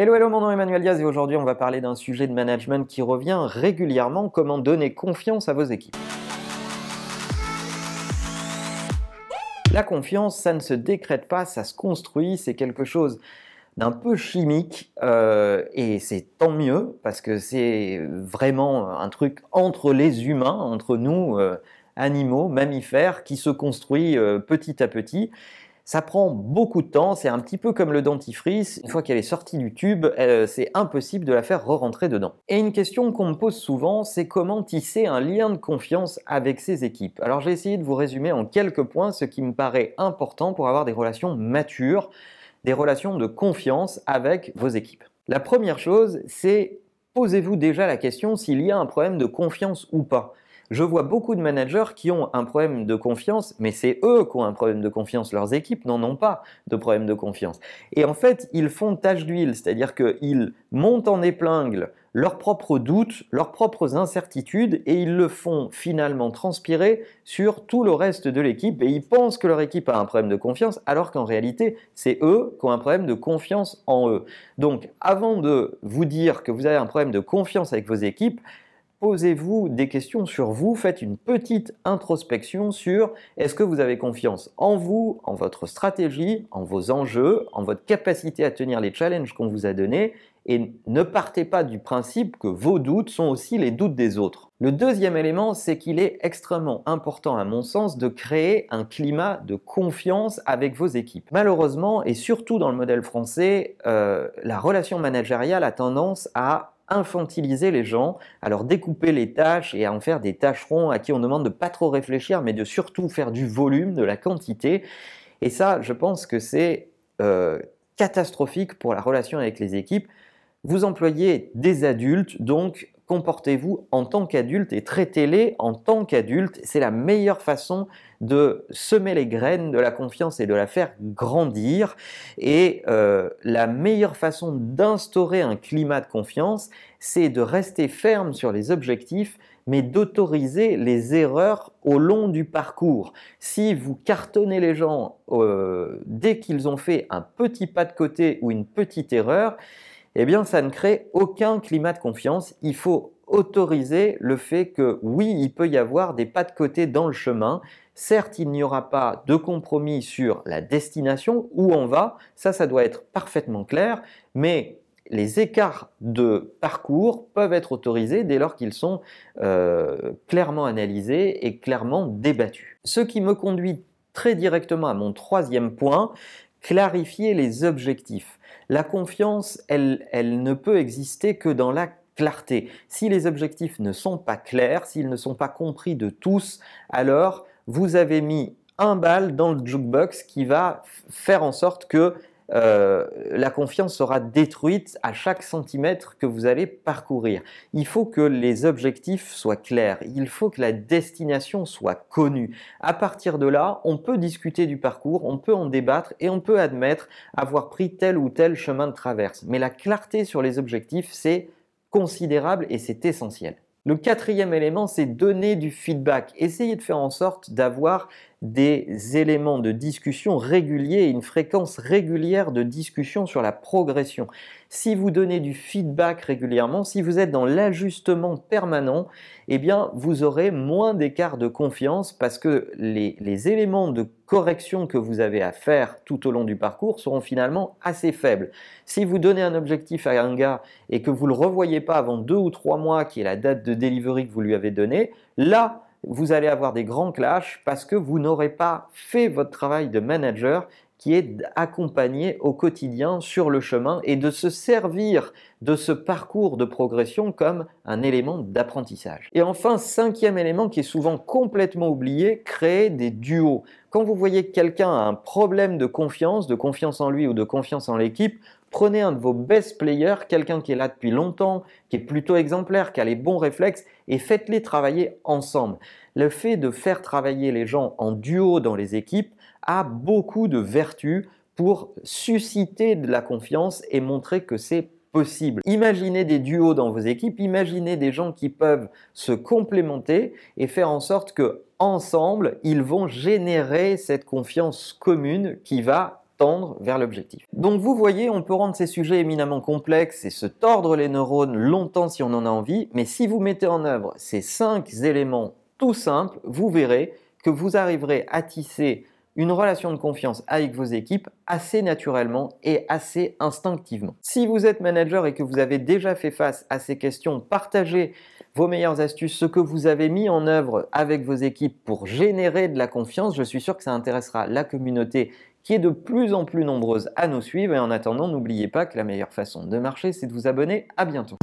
Hello, hello, mon nom est Emmanuel Diaz et aujourd'hui on va parler d'un sujet de management qui revient régulièrement, comment donner confiance à vos équipes. La confiance, ça ne se décrète pas, ça se construit, c'est quelque chose d'un peu chimique euh, et c'est tant mieux parce que c'est vraiment un truc entre les humains, entre nous, euh, animaux, mammifères, qui se construit euh, petit à petit. Ça prend beaucoup de temps, c'est un petit peu comme le dentifrice. Une fois qu'elle est sortie du tube, c'est impossible de la faire re-rentrer dedans. Et une question qu'on me pose souvent, c'est comment tisser un lien de confiance avec ses équipes. Alors j'ai essayé de vous résumer en quelques points ce qui me paraît important pour avoir des relations matures, des relations de confiance avec vos équipes. La première chose, c'est posez-vous déjà la question s'il y a un problème de confiance ou pas. Je vois beaucoup de managers qui ont un problème de confiance, mais c'est eux qui ont un problème de confiance. Leurs équipes n'en ont pas de problème de confiance. Et en fait, ils font tâche d'huile, c'est-à-dire qu'ils montent en épingle leurs propres doutes, leurs propres incertitudes, et ils le font finalement transpirer sur tout le reste de l'équipe, et ils pensent que leur équipe a un problème de confiance, alors qu'en réalité, c'est eux qui ont un problème de confiance en eux. Donc, avant de vous dire que vous avez un problème de confiance avec vos équipes, posez-vous des questions sur vous, faites une petite introspection sur est-ce que vous avez confiance en vous, en votre stratégie, en vos enjeux, en votre capacité à tenir les challenges qu'on vous a donnés et ne partez pas du principe que vos doutes sont aussi les doutes des autres. Le deuxième élément, c'est qu'il est extrêmement important à mon sens de créer un climat de confiance avec vos équipes. Malheureusement, et surtout dans le modèle français, euh, la relation managériale a tendance à infantiliser les gens, à leur découper les tâches et à en faire des tâcherons à qui on demande de pas trop réfléchir, mais de surtout faire du volume, de la quantité. Et ça, je pense que c'est euh, catastrophique pour la relation avec les équipes. Vous employez des adultes, donc comportez-vous en tant qu'adulte et traitez-les en tant qu'adulte. C'est la meilleure façon de semer les graines de la confiance et de la faire grandir. Et euh, la meilleure façon d'instaurer un climat de confiance, c'est de rester ferme sur les objectifs, mais d'autoriser les erreurs au long du parcours. Si vous cartonnez les gens euh, dès qu'ils ont fait un petit pas de côté ou une petite erreur, eh bien ça ne crée aucun climat de confiance. Il faut autoriser le fait que oui, il peut y avoir des pas de côté dans le chemin. Certes, il n'y aura pas de compromis sur la destination, où on va, ça, ça doit être parfaitement clair, mais les écarts de parcours peuvent être autorisés dès lors qu'ils sont euh, clairement analysés et clairement débattus. Ce qui me conduit très directement à mon troisième point, clarifier les objectifs. La confiance, elle, elle ne peut exister que dans la clarté. Si les objectifs ne sont pas clairs, s'ils ne sont pas compris de tous, alors vous avez mis un bal dans le jukebox qui va faire en sorte que euh, la confiance sera détruite à chaque centimètre que vous allez parcourir. Il faut que les objectifs soient clairs, il faut que la destination soit connue. À partir de là, on peut discuter du parcours, on peut en débattre et on peut admettre avoir pris tel ou tel chemin de traverse. Mais la clarté sur les objectifs, c'est considérable et c'est essentiel. Le quatrième élément, c'est donner du feedback. Essayez de faire en sorte d'avoir des éléments de discussion réguliers une fréquence régulière de discussion sur la progression. Si vous donnez du feedback régulièrement, si vous êtes dans l'ajustement permanent, eh bien, vous aurez moins d'écart de confiance parce que les, les, éléments de correction que vous avez à faire tout au long du parcours seront finalement assez faibles. Si vous donnez un objectif à un gars et que vous ne le revoyez pas avant deux ou trois mois, qui est la date de delivery que vous lui avez donnée, là, vous allez avoir des grands clashs parce que vous n'aurez pas fait votre travail de manager qui est d'accompagner au quotidien sur le chemin et de se servir de ce parcours de progression comme un élément d'apprentissage. Et enfin, cinquième élément qui est souvent complètement oublié, créer des duos. Quand vous voyez que quelqu'un a un problème de confiance, de confiance en lui ou de confiance en l'équipe, Prenez un de vos best players, quelqu'un qui est là depuis longtemps, qui est plutôt exemplaire, qui a les bons réflexes, et faites-les travailler ensemble. Le fait de faire travailler les gens en duo dans les équipes a beaucoup de vertus pour susciter de la confiance et montrer que c'est possible. Imaginez des duos dans vos équipes, imaginez des gens qui peuvent se complémenter et faire en sorte que ensemble, ils vont générer cette confiance commune qui va tendre vers l'objectif. Donc vous voyez, on peut rendre ces sujets éminemment complexes et se tordre les neurones longtemps si on en a envie, mais si vous mettez en œuvre ces cinq éléments tout simples, vous verrez que vous arriverez à tisser une relation de confiance avec vos équipes assez naturellement et assez instinctivement. Si vous êtes manager et que vous avez déjà fait face à ces questions, partagez vos meilleures astuces, ce que vous avez mis en œuvre avec vos équipes pour générer de la confiance. Je suis sûr que ça intéressera la communauté qui est de plus en plus nombreuse à nous suivre. Et en attendant, n'oubliez pas que la meilleure façon de marcher, c'est de vous abonner. À bientôt.